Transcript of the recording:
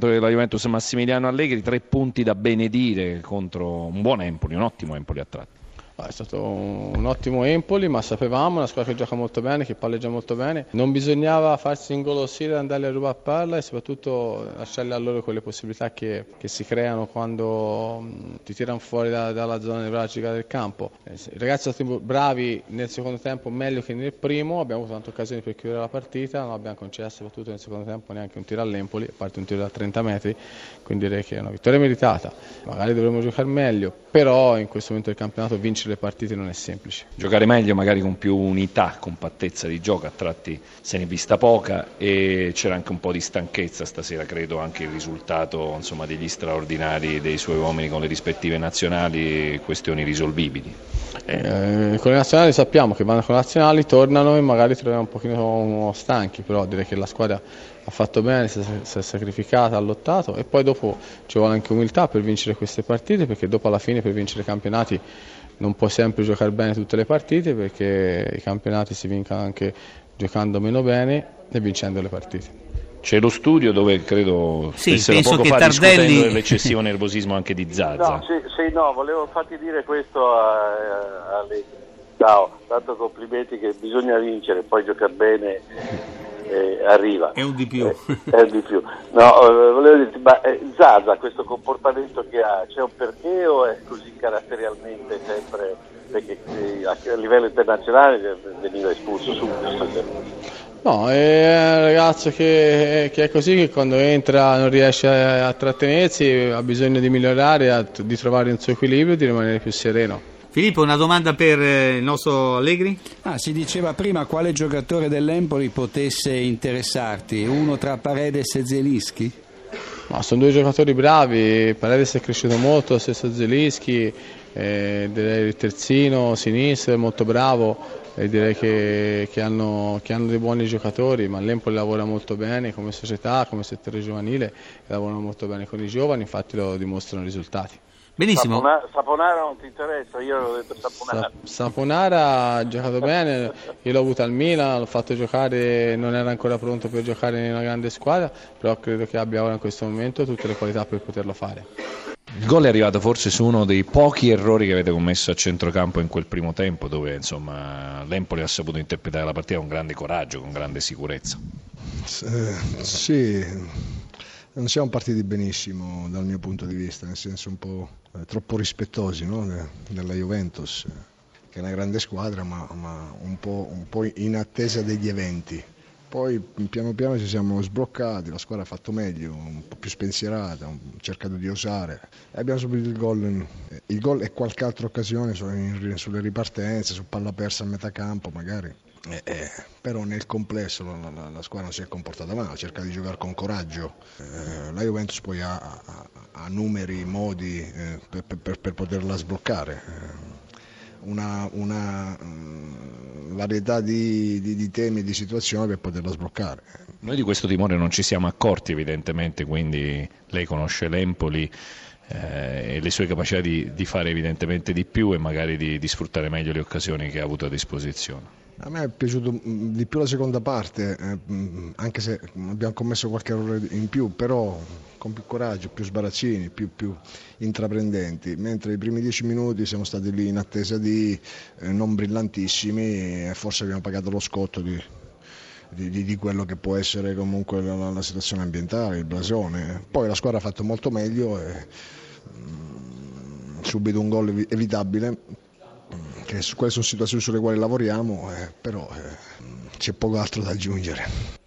La Juventus Massimiliano Allegri, tre punti da benedire contro un buon Empoli, un ottimo Empoli a tratti. È stato un ottimo Empoli, ma sapevamo, una squadra che gioca molto bene, che palleggia molto bene. Non bisognava farsi ingolosire, andare a rubare palla e soprattutto lasciarle a loro quelle possibilità che, che si creano quando ti tirano fuori da, dalla zona nevralgica del campo. Eh, I ragazzi sono stati bravi nel secondo tempo, meglio che nel primo, abbiamo avuto tante occasioni per chiudere la partita, non abbiamo concesso soprattutto nel secondo tempo neanche un tiro all'Empoli, a parte un tiro da 30 metri, quindi direi che è una vittoria meritata. Magari dovremmo giocare meglio, però in questo momento del campionato vincere le partite non è semplice. Giocare meglio, magari con più unità, compattezza di gioco, a tratti se ne è vista poca e c'era anche un po' di stanchezza stasera, credo anche il risultato insomma, degli straordinari dei suoi uomini con le rispettive nazionali, questioni risolvibili. Eh, con le nazionali sappiamo che vanno con le nazionali, tornano e magari troviamo un pochino stanchi, però direi che la squadra ha fatto bene, si è sacrificata, ha lottato e poi dopo ci vuole anche umiltà per vincere queste partite perché dopo alla fine per vincere i campionati non può sempre giocare bene tutte le partite perché i campionati si vincono anche giocando meno bene e vincendo le partite. C'è lo studio dove credo sì, penso poco che fa Tardelli... dell'eccessivo nervosismo anche di Zazza. No, sì, sì, no, volevo farti dire questo a, a, a Ciao, tanto complimenti che bisogna vincere, poi giocare bene arriva. È un di più. Eh, è un di più. No, eh, volevo dirti, ma eh, Zaza, questo comportamento che ha, c'è un perché o è così caratterialmente sempre, perché eh, a livello internazionale veniva espulso subito? No, è un ragazzo che, che, è così, che quando entra non riesce a, a trattenersi, ha bisogno di migliorare, a, di trovare un suo equilibrio e di rimanere più sereno. Filippo, una domanda per eh, il nostro Allegri? Ah, si diceva prima quale giocatore dell'Empoli potesse interessarti, uno tra Paredes e Zelischi? No, sono due giocatori bravi, Paredes è cresciuto molto, stesso Zelischi, eh, direi il terzino, sinistro, è molto bravo, e direi che, che, hanno, che, hanno, dei buoni giocatori, ma l'Empoli lavora molto bene come società, come settore giovanile, lavorano molto bene con i giovani, infatti lo dimostrano i risultati. Benissimo. Saponara, Saponara, non ti interessa? Io avevo detto Saponara. Saponara ha giocato bene, io l'ho avuto al Milan, l'ho fatto giocare, non era ancora pronto per giocare in una grande squadra, però credo che abbia ora in questo momento tutte le qualità per poterlo fare. Il gol è arrivato forse su uno dei pochi errori che avete commesso a centrocampo in quel primo tempo, dove insomma, l'Empoli ha saputo interpretare la partita con grande coraggio, con grande sicurezza. Eh, sì, non siamo partiti benissimo dal mio punto di vista, nel senso un po' eh, troppo rispettosi no? della Juventus, che è una grande squadra, ma, ma un, po', un, po', in attesa degli eventi. Poi piano piano ci siamo sbloccati, la squadra ha fatto meglio, un po' più spensierata, ha cercato di osare e abbiamo subito il gol. Il gol e qualche altra occasione sulle ripartenze, su palla persa a metà campo magari. Eh, eh, però nel complesso la, la, la, squadra non si è comportata male, cerca di giocare con coraggio. Eh, la Juventus poi ha, ha, ha numeri, modi eh, per, per, per, poterla sbloccare. Eh, una, una um, varietà di, di, di, temi e di situazioni per poterla sbloccare. Noi di questo timore non ci siamo accorti evidentemente, quindi lei conosce l'Empoli eh, e le sue capacità di, di, fare evidentemente di più e magari di, di sfruttare meglio le occasioni che ha avuto a disposizione. A me è piaciuto mm, di più la seconda parte, eh, mm, anche se abbiamo commesso qualche errore in più, però con più coraggio, più sbarazzini, più, più intraprendenti, mentre i primi dieci minuti siamo stati lì in attesa di eh, non brillantissimi e forse abbiamo pagato lo scotto di, di, di, quello che può essere comunque la, la, situazione ambientale, il blasone. Poi la squadra ha fatto molto meglio e mh, mm, subito un gol evitabile che queste sono situazioni sulle quali lavoriamo, eh, però eh, c'è poco altro da aggiungere.